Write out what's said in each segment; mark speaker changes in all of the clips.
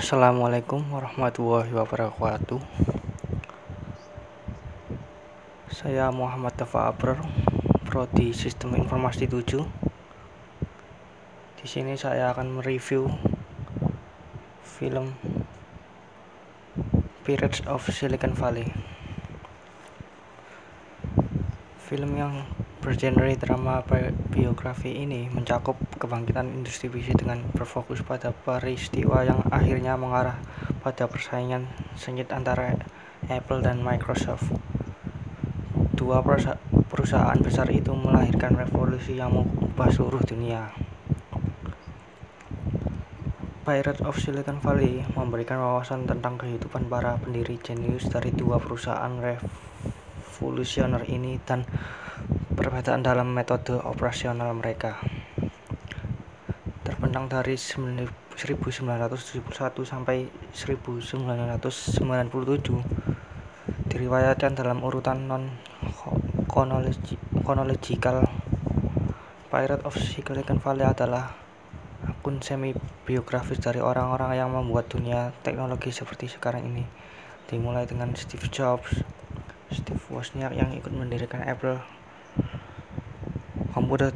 Speaker 1: Assalamualaikum warahmatullahi wabarakatuh. Saya Muhammad Tafa Abrar, prodi Sistem Informasi 7. Di sini saya akan mereview film Pirates of Silicon Valley. Film yang bergenre drama biografi ini mencakup kebangkitan industri PC dengan berfokus pada peristiwa yang akhirnya mengarah pada persaingan sengit antara Apple dan Microsoft. Dua perusahaan besar itu melahirkan revolusi yang mengubah seluruh dunia. Pirates of Silicon Valley memberikan wawasan tentang kehidupan para pendiri jenius dari dua perusahaan revolusioner ini dan perbedaan dalam metode operasional mereka. Terbentang dari 1971 sampai 1997, diriwayatkan dalam urutan non chronological. Pirates of Silicon Valley adalah akun semi biografis dari orang-orang yang membuat dunia teknologi seperti sekarang ini. Dimulai dengan Steve Jobs, Steve Wozniak yang ikut mendirikan Apple. Komputer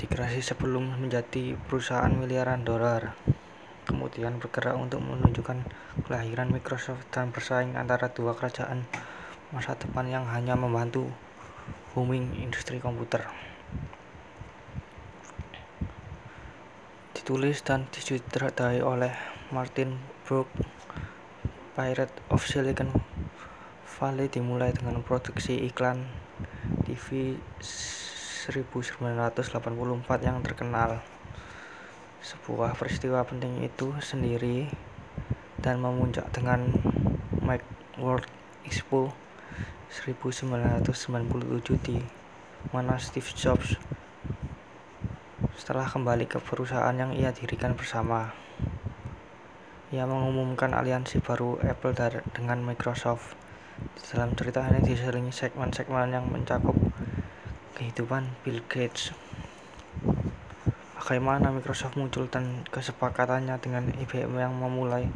Speaker 1: dikreasi sebelum menjadi perusahaan miliaran dolar. Kemudian bergerak untuk menunjukkan kelahiran Microsoft dan bersaing antara dua kerajaan masa depan yang hanya membantu booming industri komputer. Ditulis dan disutradarai oleh Martin Brooke, Pirates of Silicon Valley dimulai dengan produksi iklan TV 1984 yang terkenal. Sebuah peristiwa penting itu sendiri dan memuncak dengan Macworld Expo 1997 di mana Steve Jobs setelah kembali ke perusahaan yang ia dirikan bersama. Ia mengumumkan aliansi baru Apple dengan Microsoft. Dalam cerita ini diselingi segmen-segmen yang mencakup kehidupan Bill Gates. Bagaimana Microsoft muncul dan kesepakatannya dengan IBM yang memulai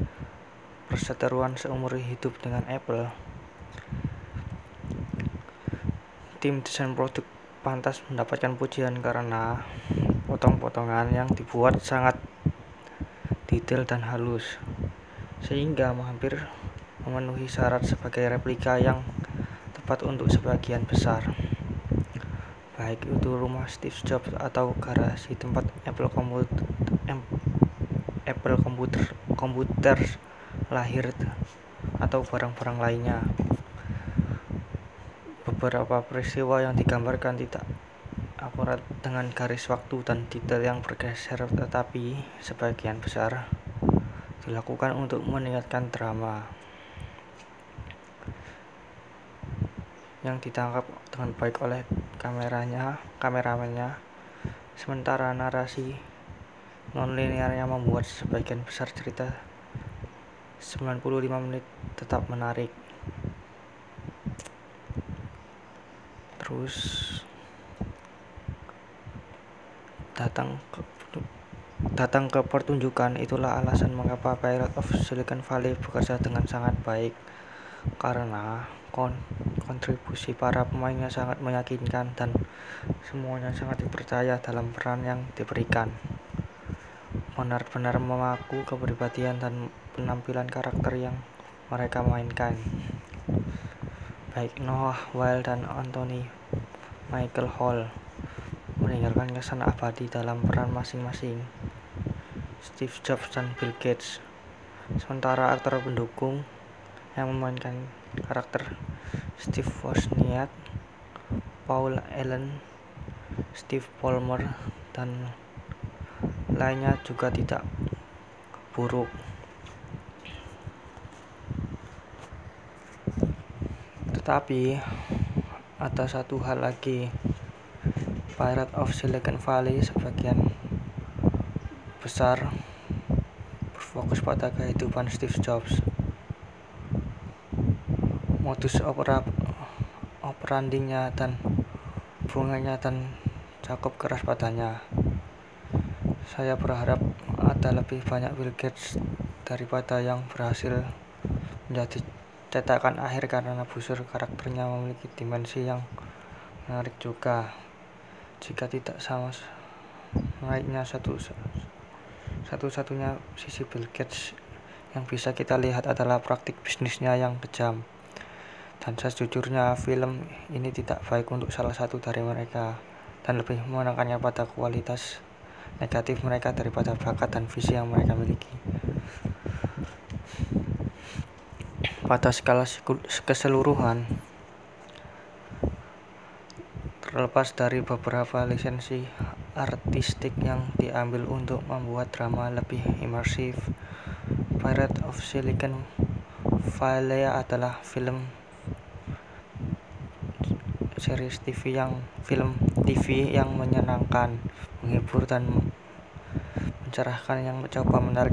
Speaker 1: perseteruan seumur hidup dengan Apple. Tim desain produk pantas mendapatkan pujian karena potong-potongan yang dibuat sangat detail dan halus, sehingga hampir memenuhi syarat sebagai replika yang tepat untuk sebagian besar. Baik itu rumah Steve Jobs atau garasi tempat Apple komputer, Apple komputer, komputer lahir atau barang-barang lainnya. Beberapa peristiwa yang digambarkan tidak akurat dengan garis waktu dan detail yang bergeser tetapi sebagian besar dilakukan untuk meningkatkan drama yang ditangkap dengan baik oleh kameranya, kameramennya. Sementara narasi nonlinear yang membuat sebagian besar cerita 95 menit tetap menarik. terus datang ke datang ke pertunjukan itulah alasan mengapa Pirates of Silicon Valley bekerja dengan sangat baik karena kon kontribusi para pemainnya sangat meyakinkan dan semuanya sangat dipercaya dalam peran yang diberikan. Benar-benar memaku kepribadian dan penampilan karakter yang mereka mainkan. Baik Noah Weil dan Anthony Michael Hall meninggalkan kesan abadi dalam peran masing-masing. Steve Jobs dan Bill Gates. Sementara aktor pendukung yang memainkan karakter Steve Wozniak Paul Allen Steve Ballmer dan lainnya juga tidak buruk Tetapi ada satu hal lagi. Pirate of Silicon Valley sebagian besar berfokus pada kehidupan Steve Jobs. Modus opera operandinya dan bunganya dan cakup keras padanya. Saya berharap ada lebih banyak Bill Gates daripada yang berhasil menjadi cetakan akhir karena busur karakternya memiliki dimensi yang menarik juga. Jika tidak sama naiknya satu satu-satunya sisi Bill Gates yang bisa kita lihat adalah praktik bisnisnya yang kejam. Dan sejujurnya film ini tidak baik untuk salah satu dari mereka dan lebih menekannya pada kualitas negatif mereka daripada bakat dan visi yang mereka miliki. Pada skala keseluruhan, terlepas dari beberapa lisensi artistik yang diambil untuk membuat drama lebih imersif, Pirate of Silicon Valley adalah film series TV yang film TV yang menyenangkan, menghibur dan mencerahkan yang mencoba menarik,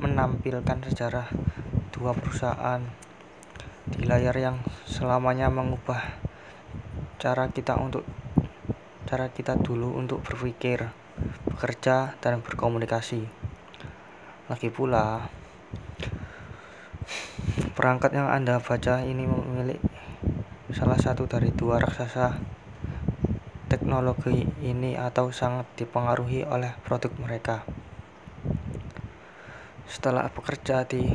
Speaker 1: menampilkan sejarah dua perusahaan di layar yang selamanya mengubah cara kita untuk cara kita dulu untuk berpikir, bekerja dan berkomunikasi. Lagi pula, perangkat yang Anda baca ini memiliki salah satu dari dua raksasa teknologi ini atau sangat dipengaruhi oleh produk mereka. Setelah bekerja di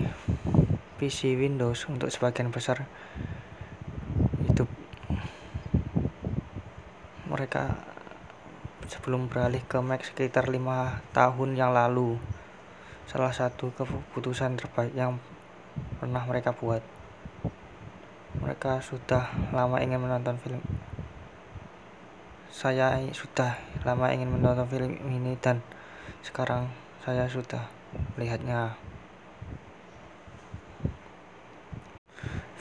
Speaker 1: PC Windows untuk sebagian besar hidup mereka sebelum beralih ke Mac sekitar lima tahun yang lalu. Salah satu keputusan terbaik yang pernah mereka buat mereka sudah lama ingin menonton film saya sudah lama ingin menonton film ini dan sekarang saya sudah melihatnya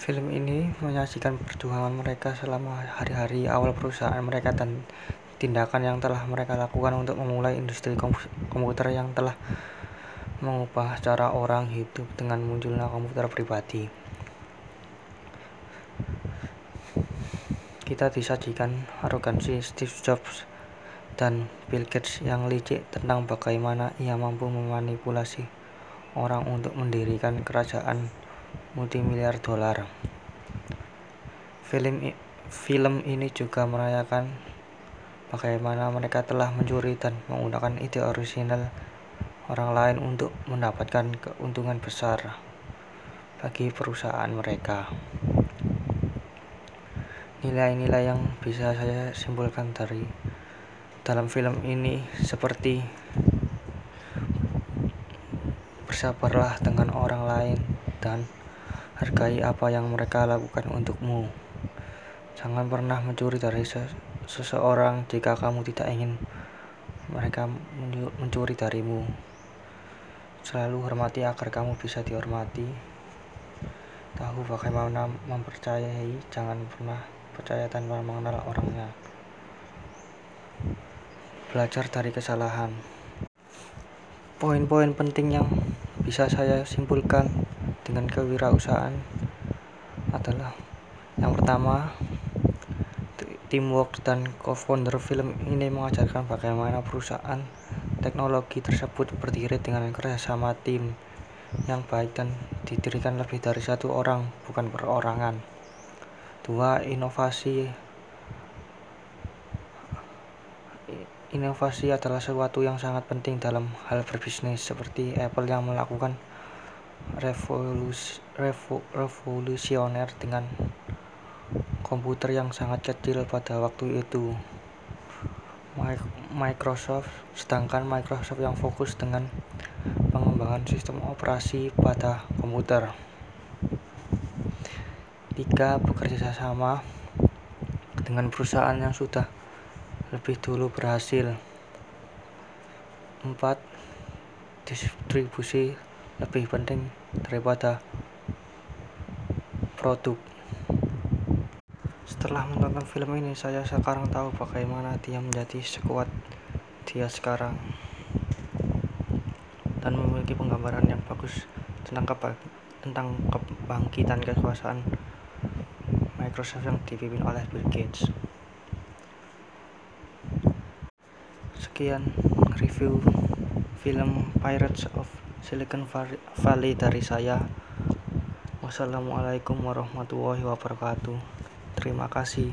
Speaker 1: film ini menyajikan perjuangan mereka selama hari-hari awal perusahaan mereka dan tindakan yang telah mereka lakukan untuk memulai industri komputer yang telah mengubah cara orang hidup dengan munculnya komputer pribadi. Kita disajikan arogansi Steve Jobs dan Bill Gates yang licik tentang bagaimana ia mampu memanipulasi orang untuk mendirikan kerajaan multimiliar dolar. Film film ini juga merayakan bagaimana mereka telah mencuri dan menggunakan ide orisinal orang lain untuk mendapatkan keuntungan besar bagi perusahaan mereka. Nilai-nilai yang bisa saya simpulkan dari dalam film ini seperti bersabarlah dengan orang lain dan hargai apa yang mereka lakukan untukmu. Jangan pernah mencuri dari seseorang jika kamu tidak ingin mereka mencuri darimu. Selalu hormati agar kamu bisa dihormati. Tahu bagaimana mempercayai, jangan pernah percaya tanpa mengenal orangnya. Belajar dari kesalahan. Poin-poin penting yang bisa saya simpulkan dengan kewirausahaan adalah yang pertama, teamwork dan co-founder film ini mengajarkan bagaimana perusahaan teknologi tersebut berdiri dengan kerjasama tim yang baik dan didirikan lebih dari satu orang, bukan perorangan. Dua, inovasi Inovasi adalah sesuatu yang sangat penting dalam hal berbisnis, seperti Apple yang melakukan revolus, revo, revolusioner dengan komputer yang sangat kecil pada waktu itu. Microsoft, sedangkan Microsoft yang fokus dengan pengembangan sistem operasi pada komputer. Tiga, bekerja sama dengan perusahaan yang sudah lebih dulu berhasil. Empat, distribusi lebih penting daripada produk. Setelah menonton film ini, saya sekarang tahu bagaimana dia menjadi sekuat dia sekarang dan memiliki penggambaran yang bagus tentang tentang kebangkitan kekuasaan Microsoft yang dipimpin oleh Bill Gates. Sekian review film Pirates of Silicon Valley dari saya. Wassalamualaikum warahmatullahi wabarakatuh. Terima kasih.